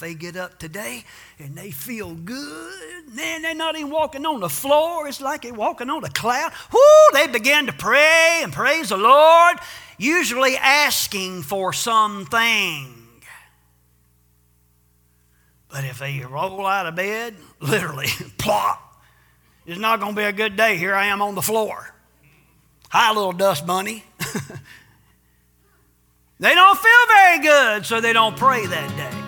They get up today and they feel good. Man, they're not even walking on the floor. It's like they're walking on a cloud. Whoo, they begin to pray and praise the Lord, usually asking for something. But if they roll out of bed, literally, plop, it's not going to be a good day. Here I am on the floor. Hi, little dust bunny. they don't feel very good, so they don't pray that day.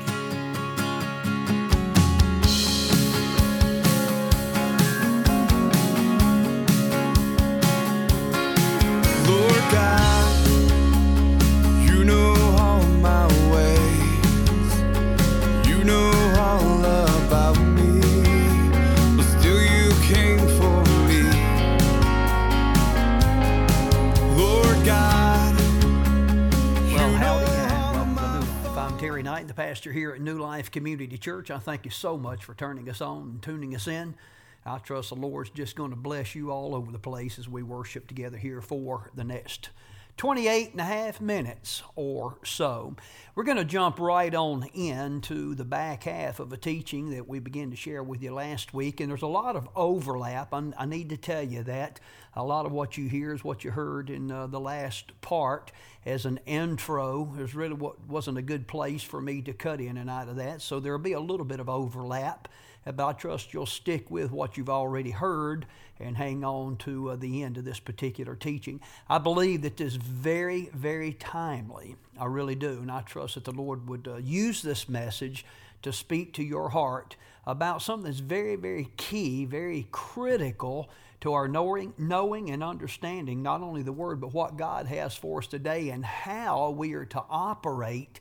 Terry Knight, the pastor here at New Life Community Church. I thank you so much for turning us on and tuning us in. I trust the Lord's just going to bless you all over the place as we worship together here for the next 28 and a half minutes or so. We're going to jump right on into the back half of a teaching that we began to share with you last week, and there's a lot of overlap. I'm, i need to tell you that. A lot of what you hear is what you heard in uh, the last part as an intro. There's really what wasn't a good place for me to cut in and out of that, so there'll be a little bit of overlap but I trust you'll stick with what you've already heard and hang on to uh, the end of this particular teaching. I believe that this is very, very timely. I really do. And I trust that the Lord would uh, use this message to speak to your heart about something that's very, very key, very critical to our knowing, knowing and understanding not only the Word, but what God has for us today and how we are to operate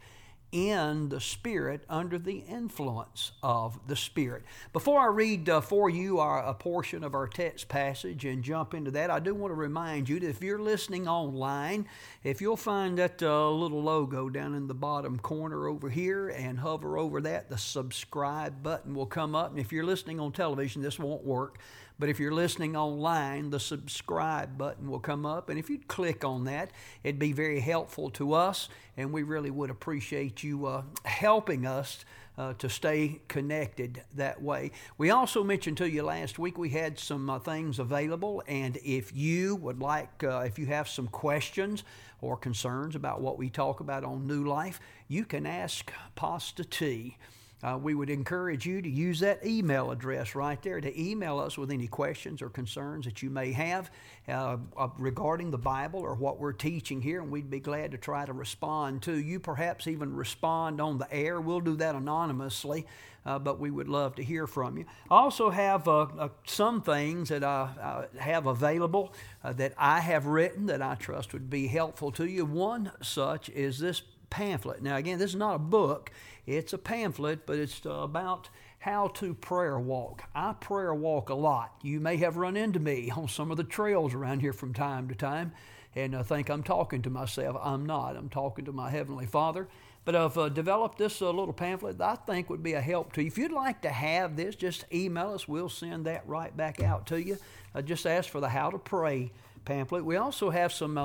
in the Spirit under the influence of the Spirit. Before I read uh, for you our, a portion of our text passage and jump into that, I do want to remind you that if you're listening online, if you'll find that uh, little logo down in the bottom corner over here and hover over that, the subscribe button will come up. And if you're listening on television, this won't work. But if you're listening online, the subscribe button will come up. And if you'd click on that, it'd be very helpful to us. And we really would appreciate you uh, helping us uh, to stay connected that way. We also mentioned to you last week we had some uh, things available. And if you would like, uh, if you have some questions, or concerns about what we talk about on New Life, you can ask Pastor T. Uh, we would encourage you to use that email address right there to email us with any questions or concerns that you may have uh, uh, regarding the Bible or what we're teaching here, and we'd be glad to try to respond to you. Perhaps even respond on the air. We'll do that anonymously, uh, but we would love to hear from you. I also have uh, uh, some things that I have available that I have written that I trust would be helpful to you. One such is this pamphlet. Now, again, this is not a book, it's a pamphlet, but it's about how to prayer walk. I prayer walk a lot. You may have run into me on some of the trails around here from time to time and I think I'm talking to myself. I'm not. I'm talking to my Heavenly Father. But I've uh, developed this uh, little pamphlet that I think would be a help to you. If you'd like to have this, just email us. We'll send that right back out to you. Uh, just ask for the How to Pray pamphlet. We also have some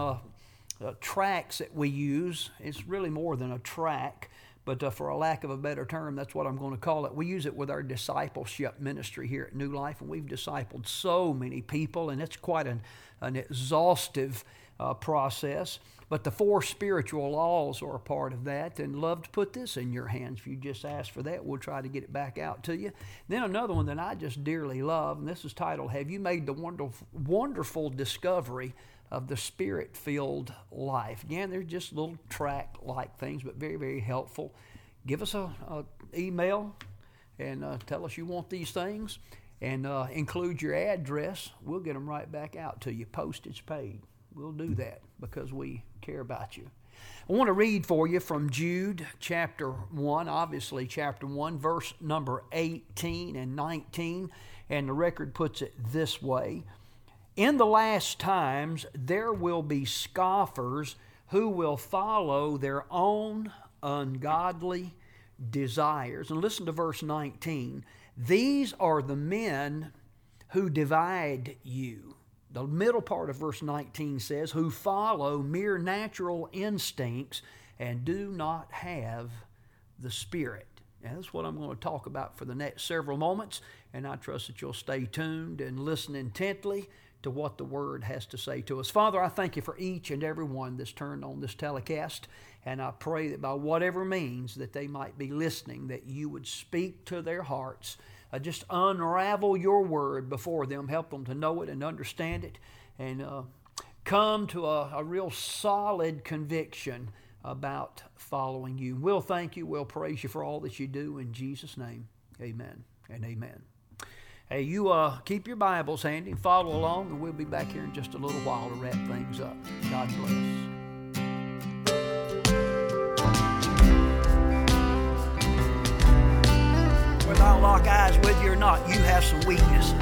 uh, tracks that we use. It's really more than a track, but uh, for a lack of a better term, that's what I'm going to call it. We use it with our discipleship ministry here at New Life, and we've discipled so many people, and it's quite an, an exhaustive uh, process. But the four spiritual laws are a part of that, and love to put this in your hands. If you just ask for that, we'll try to get it back out to you. Then another one that I just dearly love, and this is titled "Have You Made the Wonderful, Wonderful Discovery?" Of the spirit filled life. Again, they're just little track like things, but very, very helpful. Give us a, email and uh, tell us you want these things and uh, include your address. We'll get them right back out to you, postage paid. We'll do that because we care about you. I want to read for you from Jude chapter 1, obviously, chapter 1, verse number 18 and 19. And the record puts it this way in the last times, there will be scoffers who will follow their own ungodly desires. And listen to verse 19. These are the men who divide you. The middle part of verse 19 says, who follow mere natural instincts and do not have the Spirit. And that's what I'm going to talk about for the next several moments. And I trust that you'll stay tuned and listen intently to what the Word has to say to us. Father, I thank you for each and every one that's turned on this telecast. And I pray that by whatever means that they might be listening, that you would speak to their hearts. Uh, just unravel your Word before them. Help them to know it and understand it. And uh, come to a, a real solid conviction about following you. We'll thank you. We'll praise you for all that you do in Jesus' name. Amen and amen. Hey, you uh, keep your Bibles handy follow along, and we'll be back here in just a little while to wrap things up. God bless. Whether I lock eyes with you or not, you have some weaknesses.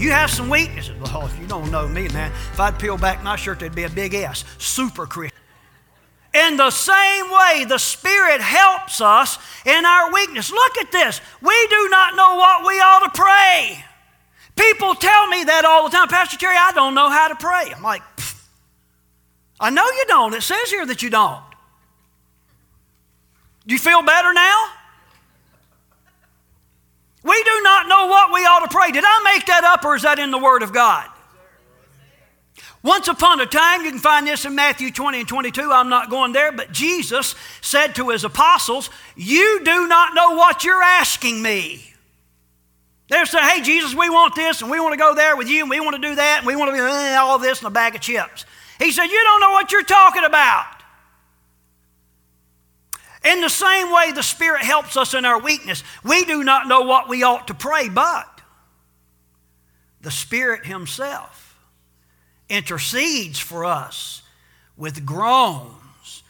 You have some weaknesses. Well, if you don't know me, man, if I'd peel back my shirt, there'd be a big S. Super Christian. In the same way, the Spirit helps us in our weakness. Look at this. We do not know what we ought to pray. People tell me that all the time. Pastor Terry, I don't know how to pray. I'm like, I know you don't. It says here that you don't. Do you feel better now? We do not know what we ought to pray. Did I make that up or is that in the Word of God? Once upon a time, you can find this in Matthew 20 and 22. I'm not going there, but Jesus said to his apostles, You do not know what you're asking me. They're saying, Hey, Jesus, we want this and we want to go there with you and we want to do that and we want to be uh, all this in a bag of chips. He said, You don't know what you're talking about. In the same way, the Spirit helps us in our weakness. We do not know what we ought to pray, but the Spirit Himself intercedes for us with groans.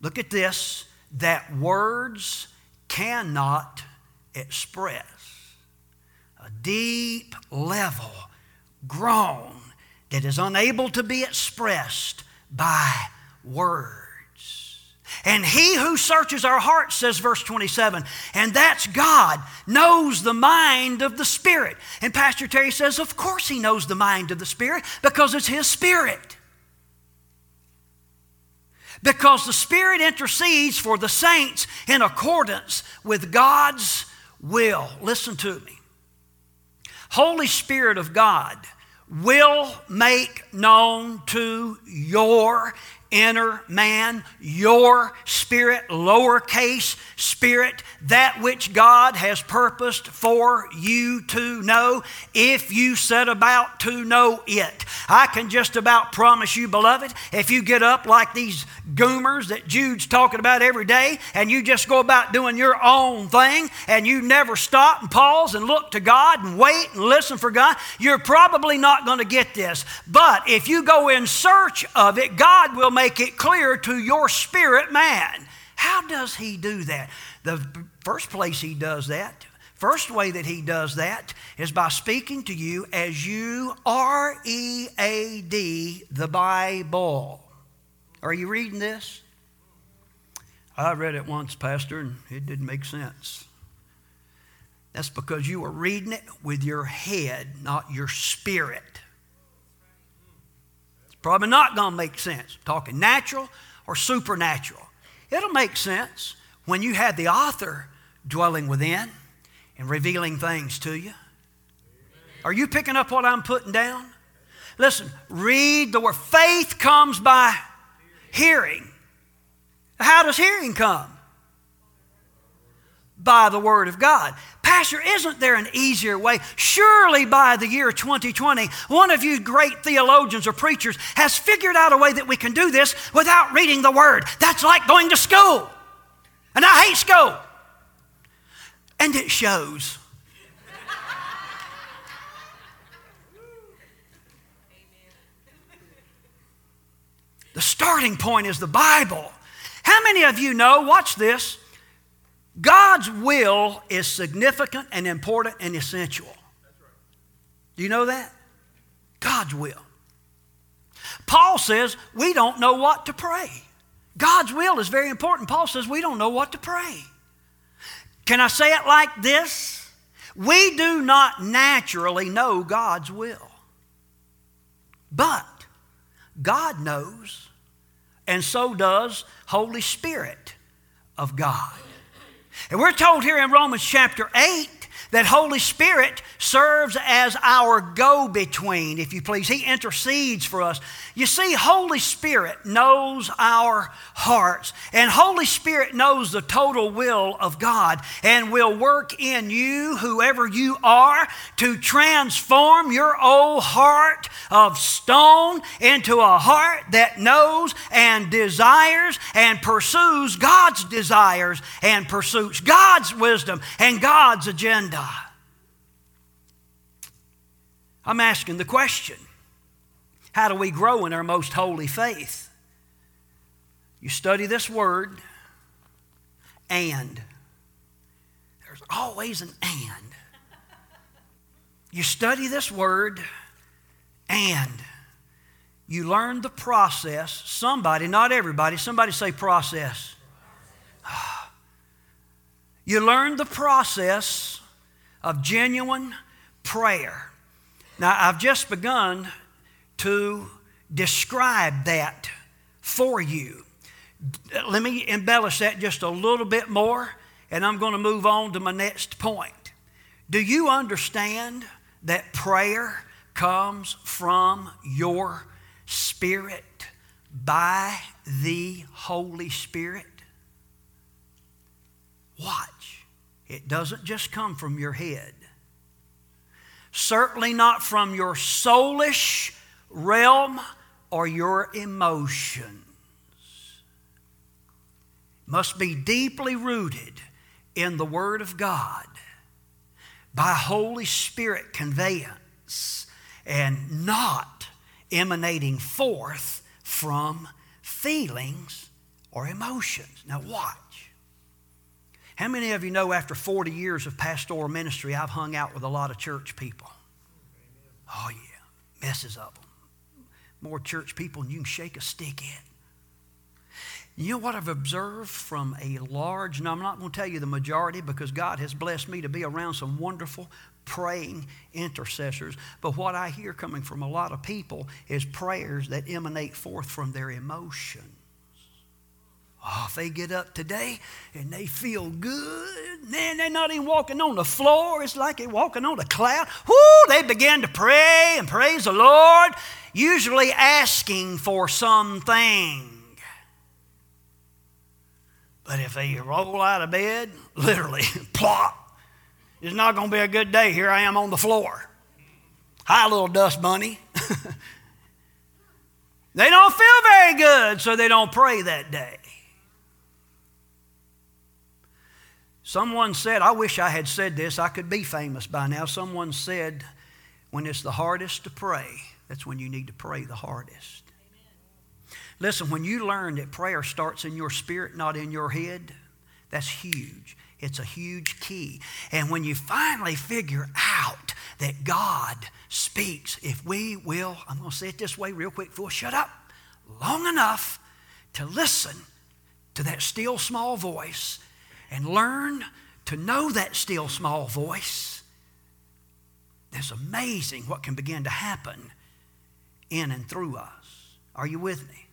Look at this that words cannot express. A deep level groan that is unable to be expressed by words. And he who searches our hearts, says verse 27, and that's God, knows the mind of the Spirit. And Pastor Terry says, Of course he knows the mind of the Spirit because it's his Spirit. Because the Spirit intercedes for the saints in accordance with God's will. Listen to me. Holy Spirit of God will make known to your inner man, your spirit, lowercase spirit, that which God has purposed for you to know if you set about to know it. I can just about promise you, beloved, if you get up like these goomers that Jude's talking about every day and you just go about doing your own thing and you never stop and pause and look to God and wait and listen for God, you're probably not going to get this. But if you go in search of it, God will make make it clear to your spirit man. How does he do that? The first place he does that, first way that he does that is by speaking to you as you R E A D, the Bible. Are you reading this? I read it once, Pastor, and it didn't make sense. That's because you were reading it with your head, not your spirit. Probably not going to make sense. talking natural or supernatural. It'll make sense when you have the author dwelling within and revealing things to you. Are you picking up what I'm putting down? Listen, read the word. Faith comes by hearing. How does hearing come? By the Word of God. Pastor, isn't there an easier way? Surely by the year 2020, one of you great theologians or preachers has figured out a way that we can do this without reading the Word. That's like going to school. And I hate school. And it shows. The starting point is the Bible. How many of you know, watch this, God's will is significant and important and essential. Do you know that? God's will. Paul says we don't know what to pray. God's will is very important. Paul says we don't know what to pray. Can I say it like this? We do not naturally know God's will. But God knows, and so does Holy Spirit of God. And we're told here in Romans chapter 8 that Holy Spirit serves as our go between, if you please. He intercedes for us. You see, Holy Spirit knows our hearts, and Holy Spirit knows the total will of God and will work in you, whoever you are, to transform your old heart of stone into a heart that knows and desires and pursues God's desires and pursues God's wisdom and God's agenda. I'm asking the question how do we grow in our most holy faith? You study this word, and. There's always an and. You study this word, and. You learn the process. Somebody, not everybody, somebody say process. You learn the process of genuine prayer. Now, I've just begun to describe that for you. Let me embellish that just a little bit more, and I'm going to move on to my next point. Do you understand that prayer comes from your spirit by the Holy Spirit? Watch. It doesn't just come from your head certainly not from your soulish realm or your emotions. Must be deeply rooted in the Word of God by Holy Spirit conveyance and not emanating forth from feelings or emotions. Now, watch. How many of you know after 40 years of pastoral ministry, I've hung out with a lot of church people? Oh, yeah, messes of them. More church people than you can shake a stick at. You know what I've observed from a large, now I'm not going to tell you the majority because God has blessed me to be around some wonderful praying intercessors. But what I hear coming from a lot of people is prayers that emanate forth from their emotions. Oh, if they get up today and they feel good, man, they're not even walking on the floor. It's like they're walking on a cloud. Whoo, they begin to pray and praise the Lord, usually asking for something. But if they roll out of bed, literally, plop, it's not going to be a good day. Here I am on the floor. Hi, little dust bunny. they don't feel very good, so they don't pray that day. Someone said, I wish I had said this, I could be famous by now. Someone said, when it's the hardest to pray, that's when you need to pray the hardest. Amen. Listen, when you learn that prayer starts in your spirit, not in your head, that's huge. It's a huge key. And when you finally figure out that God speaks, if we will, I'm going to say it this way real quick, we'll shut up long enough to listen to that still small voice and learn to know that still small voice, it's amazing what can begin to happen in and through us. Are you with me?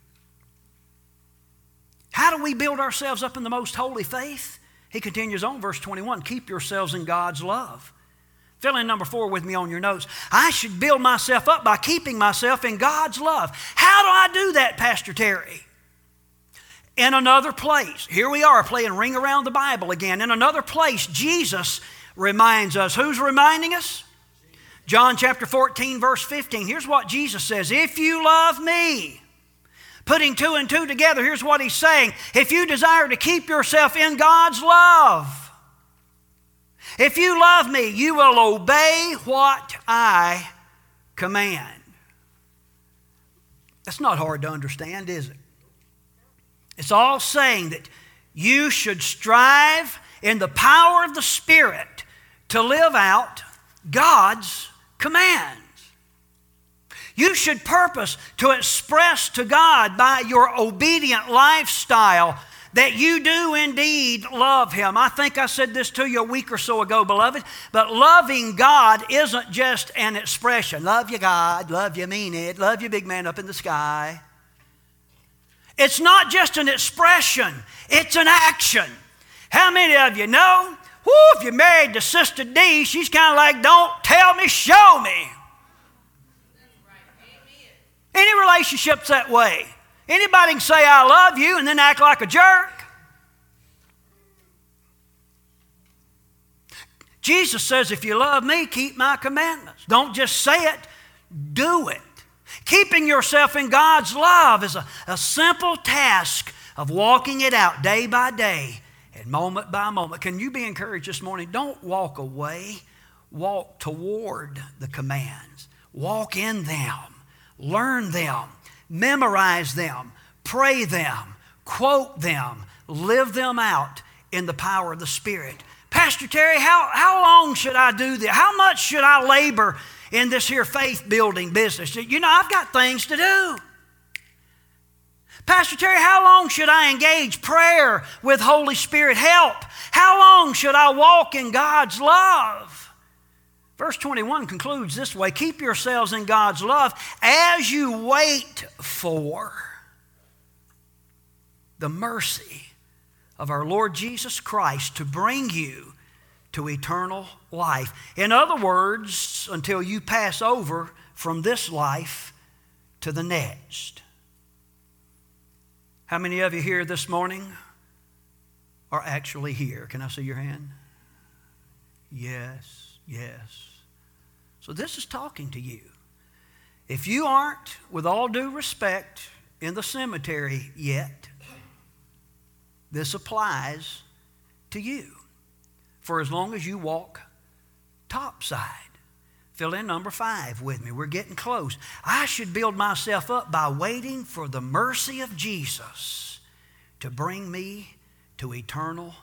How do we build ourselves up in the most holy faith? He continues on, verse 21 keep yourselves in God's love. Fill in number four with me on your notes. I should build myself up by keeping myself in God's love. How do I do that, Pastor Terry? In another place. Here we are playing Ring Around the Bible again. In another place, Jesus reminds us. Who's reminding us? John chapter 14, verse 15. Here's what Jesus says If you love me, putting two and two together, here's what he's saying. If you desire to keep yourself in God's love, if you love me, you will obey what I command. That's not hard to understand, is it? It's all saying that you should strive in the power of the Spirit to live out God's commands. You should purpose to express to God by your obedient lifestyle that you do indeed love Him. I think I said this to you a week or so ago, beloved, but loving God isn't just an expression. Love you, God. Love you, mean it. Love you, big man up in the sky. It's not just an expression, it's an action. How many of you know? Whoo, if you're married to Sister D, she's kind of like, don't tell me, show me. Any relationship's that way. Anybody can say, I love you, and then act like a jerk. Jesus says, if you love me, keep my commandments. Don't just say it, do it. Keeping yourself in God's love is a, a simple task of walking it out day by day and moment by moment. Can you be encouraged this morning? Don't walk away, walk toward the commands, walk in them, learn them, memorize them, pray them, quote them, live them out in the power of the Spirit. Pastor Terry, how, how long should I do this? How much should I labor in this here faith building business? You know, I've got things to do. Pastor Terry, how long should I engage prayer with Holy Spirit help? How long should I walk in God's love? Verse 21 concludes this way Keep yourselves in God's love as you wait for the mercy of our Lord Jesus Christ to bring you to eternal life. In other words, until you pass over from this life to the next. How many of you here this morning are actually here? Can I see your hand? Yes, yes. So this is talking to you. If you aren't, with all due respect, in the cemetery yet, this applies to you for as long as you walk topside. Fill in number five with me. We're getting close. I should build myself up by waiting for the mercy of Jesus to bring me to eternal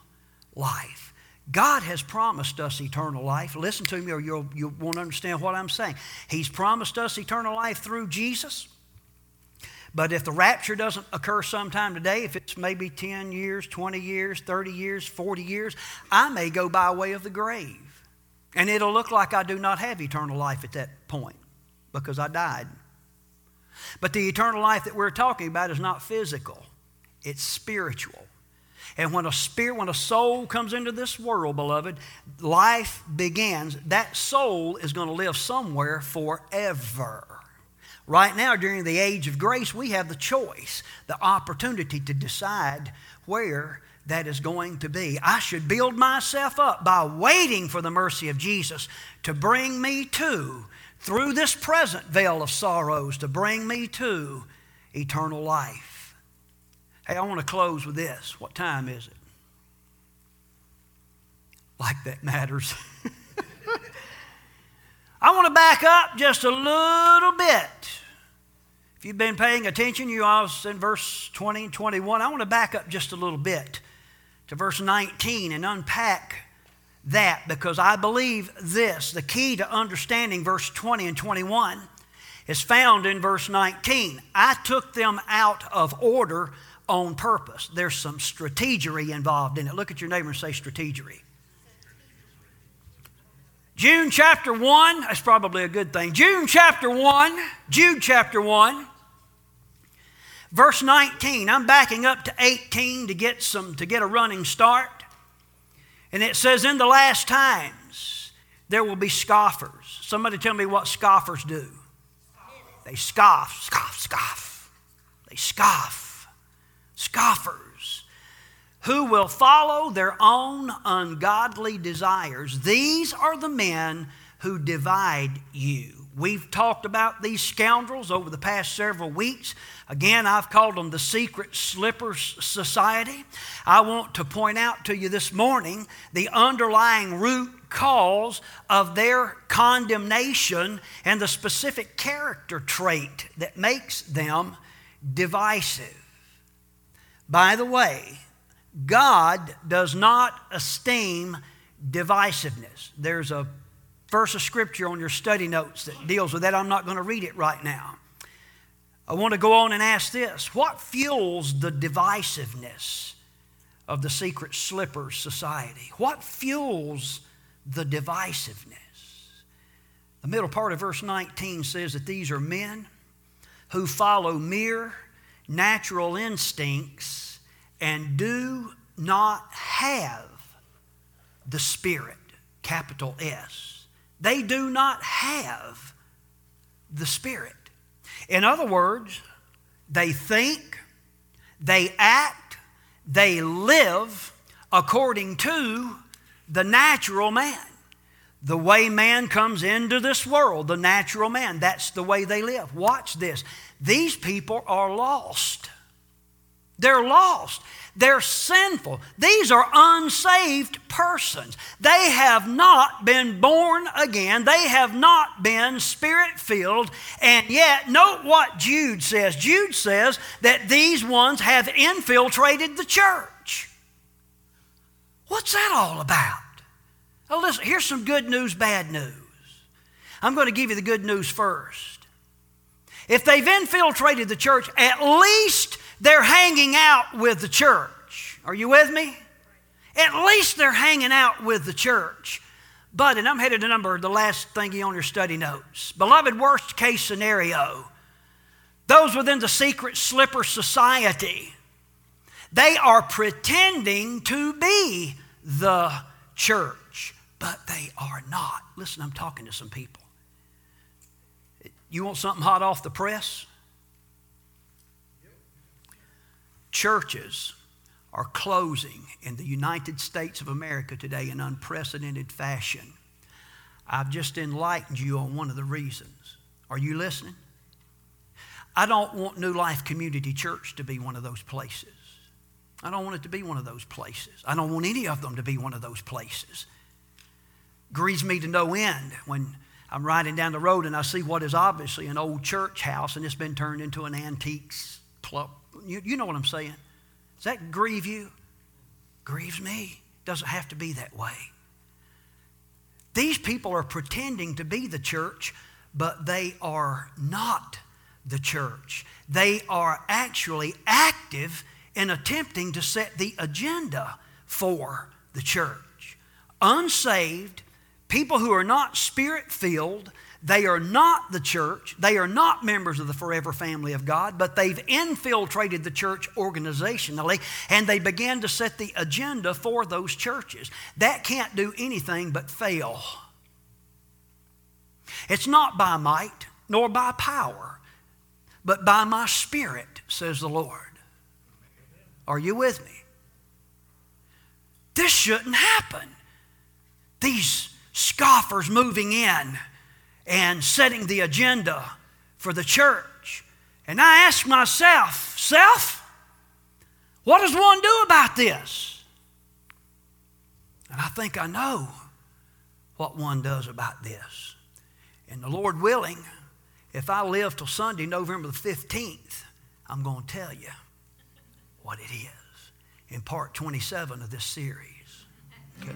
life. God has promised us eternal life. Listen to me, or you'll, you won't understand what I'm saying. He's promised us eternal life through Jesus. But if the rapture doesn't occur sometime today, if it's maybe 10 years, 20 years, 30 years, 40 years, I may go by way of the grave. And it'll look like I do not have eternal life at that point because I died. But the eternal life that we're talking about is not physical, it's spiritual. And when a spirit, when a soul comes into this world, beloved, life begins. That soul is going to live somewhere forever. Right now, during the age of grace, we have the choice, the opportunity to decide where that is going to be. I should build myself up by waiting for the mercy of Jesus to bring me to, through this present veil of sorrows, to bring me to eternal life. Hey, I want to close with this. What time is it? Like that matters. I want to back up just a little bit. If you've been paying attention, you was in verse 20 and 21. I want to back up just a little bit to verse 19 and unpack that because I believe this the key to understanding verse 20 and 21 is found in verse 19. I took them out of order on purpose. There's some strategery involved in it. Look at your neighbor and say strategery. Jude chapter 1, that's probably a good thing. June chapter 1, Jude chapter 1, verse 19. I'm backing up to 18 to get some to get a running start. And it says, In the last times there will be scoffers. Somebody tell me what scoffers do. They scoff, scoff, scoff. They scoff. Scoffers who will follow their own ungodly desires. These are the men who divide you. We've talked about these scoundrels over the past several weeks. Again, I've called them the Secret Slippers Society. I want to point out to you this morning the underlying root cause of their condemnation and the specific character trait that makes them divisive. By the way, God does not esteem divisiveness. There's a verse of scripture on your study notes that deals with that. I'm not going to read it right now. I want to go on and ask this What fuels the divisiveness of the Secret Slippers Society? What fuels the divisiveness? The middle part of verse 19 says that these are men who follow mere natural instincts and do not have the Spirit, capital S. They do not have the Spirit. In other words, they think, they act, they live according to the natural man. The way man comes into this world, the natural man, that's the way they live. Watch this. These people are lost. They're lost. They're sinful. These are unsaved persons. They have not been born again. They have not been spirit filled. And yet, note what Jude says. Jude says that these ones have infiltrated the church. What's that all about? Now, listen, here's some good news, bad news. I'm going to give you the good news first. If they've infiltrated the church, at least they're hanging out with the church. Are you with me? At least they're hanging out with the church. But, and I'm headed to number, the last thingy on your study notes. Beloved, worst case scenario, those within the secret slipper society, they are pretending to be the church, but they are not. Listen, I'm talking to some people. You want something hot off the press? Churches are closing in the United States of America today in unprecedented fashion. I've just enlightened you on one of the reasons. Are you listening? I don't want New Life Community Church to be one of those places. I don't want it to be one of those places. I don't want any of them to be one of those places. Grieves me to no end when I'm riding down the road and I see what is obviously an old church house and it's been turned into an antiques club. You, you know what I'm saying? Does that grieve you? Grieves me. Doesn't have to be that way. These people are pretending to be the church, but they are not the church. They are actually active in attempting to set the agenda for the church. Unsaved, people who are not spirit filled, they are not the church. They are not members of the forever family of God, but they've infiltrated the church organizationally and they began to set the agenda for those churches. That can't do anything but fail. It's not by might nor by power, but by my spirit, says the Lord. Are you with me? This shouldn't happen. These scoffers moving in and setting the agenda for the church. And I ask myself, self, what does one do about this? And I think I know what one does about this. And the Lord willing, if I live till Sunday, November the 15th, I'm going to tell you what it is in part 27 of this series. Okay.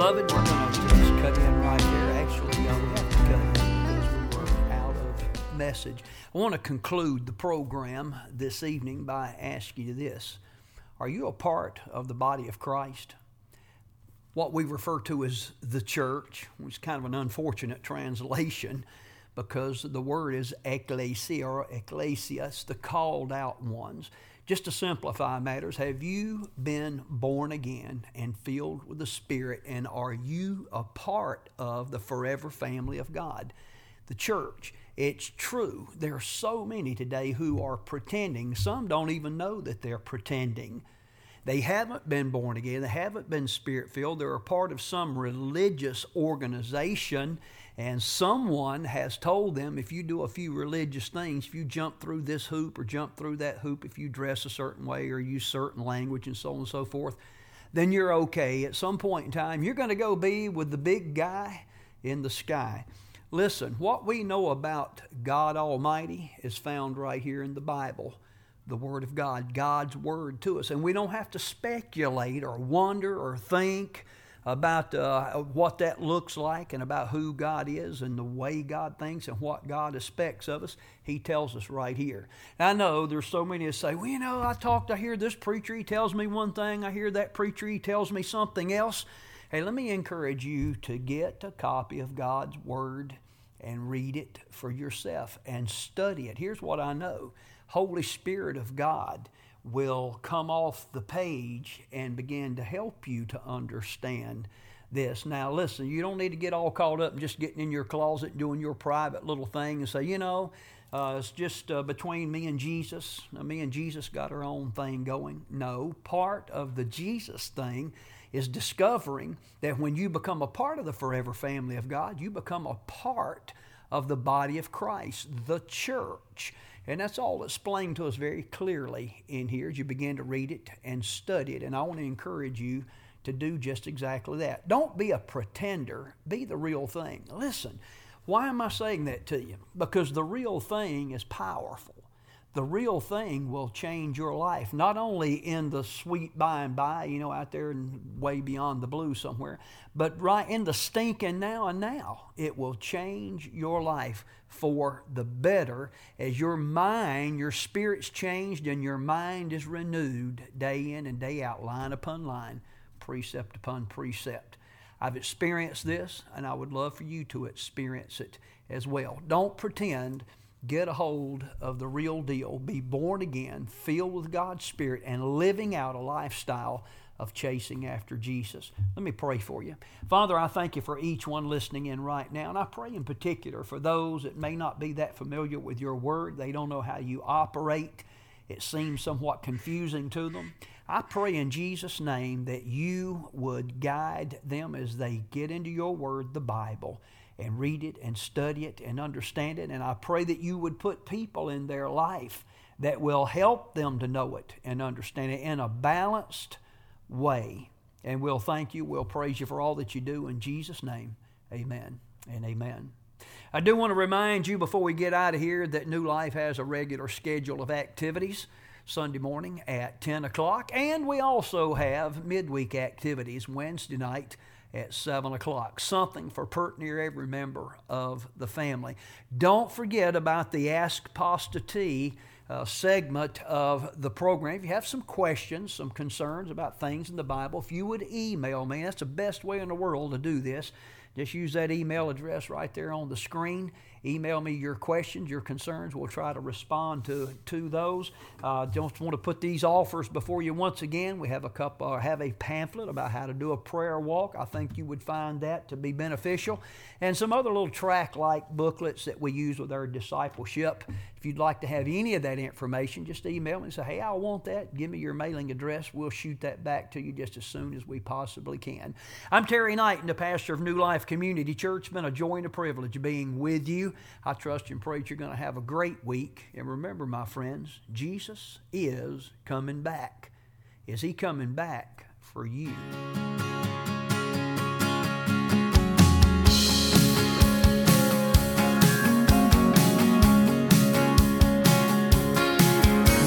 Beloved, we're going to just cut in right there. Actually, uh, we have to cut in because we were out of message. I want to conclude the program this evening by asking you this Are you a part of the body of Christ? What we refer to as the church, which is kind of an unfortunate translation because the word is ecclesia or ecclesias, the called out ones. Just to simplify matters, have you been born again and filled with the Spirit, and are you a part of the forever family of God, the church? It's true. There are so many today who are pretending. Some don't even know that they're pretending. They haven't been born again, they haven't been spirit filled, they're a part of some religious organization and someone has told them if you do a few religious things, if you jump through this hoop or jump through that hoop, if you dress a certain way or use certain language and so on and so forth, then you're okay. At some point in time, you're going to go be with the big guy in the sky. Listen, what we know about God Almighty is found right here in the Bible, the Word of God, God's Word to us. And we don't have to speculate or wonder or think about uh, what that looks like and about who God is and the way God thinks and what God expects of us, He tells us right here. I know there's so many that say, well, you know, I talked, I hear this preacher, he tells me one thing, I hear that preacher, he tells me something else. Hey, let me encourage you to get a copy of God's Word and read it for yourself and study it. Here's what I know Holy Spirit of God will come off the page and begin to help you to understand this. Now, listen, you don't need to get all caught up in just getting in your closet and doing your private little thing and say, you know, uh, it's just uh, between me and Jesus. Now, me and Jesus got our own thing going. No, part of the Jesus thing is discovering that when you become a part of the forever family of God, you become a part of the body of Christ, the church. And that's all explained to us very clearly in here as you begin to read it and study it. And I want to encourage you to do just exactly that. Don't be a pretender, be the real thing. Listen, why am I saying that to you? Because the real thing is powerful. The real thing will change your life, not only in the sweet by and by, you know, out there and way beyond the blue somewhere, but right in the stinking now and now. It will change your life for the better as your mind, your spirit's changed, and your mind is renewed day in and day out, line upon line precept upon precept. I've experienced this, and I would love for you to experience it as well. Don't pretend. Get a hold of the real deal. Be born again, filled with God's Spirit, and living out a lifestyle of chasing after Jesus. Let me pray for you. Father, I thank you for each one listening in right now. And I pray in particular for those that may not be that familiar with your word. They don't know how you operate, it seems somewhat confusing to them. I pray in Jesus' name that you would guide them as they get into your word, the Bible, and read it and study it and understand it. And I pray that you would put people in their life that will help them to know it and understand it in a balanced way. And we'll thank you, we'll praise you for all that you do. In Jesus' name, amen and amen. I do want to remind you before we get out of here that New Life has a regular schedule of activities. Sunday morning at 10 o'clock. And we also have midweek activities Wednesday night at 7 o'clock. Something for pert near every member of the family. Don't forget about the Ask Pastor T uh, segment of the program. If you have some questions, some concerns about things in the Bible, if you would email me, that's the best way in the world to do this. Just use that email address right there on the screen. Email me your questions, your concerns. We'll try to respond to, to those. Uh, don't want to put these offers before you once again. We have a cup, uh, have a pamphlet about how to do a prayer walk. I think you would find that to be beneficial, and some other little track-like booklets that we use with our discipleship. If you'd like to have any of that information, just email me and say, "Hey, I want that. Give me your mailing address. We'll shoot that back to you just as soon as we possibly can." I'm Terry Knight, and the pastor of New Life Community Church. It's been a joy and a privilege being with you. I trust and pray that you're going to have a great week. And remember, my friends, Jesus is coming back. Is He coming back for you?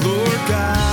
Lord God.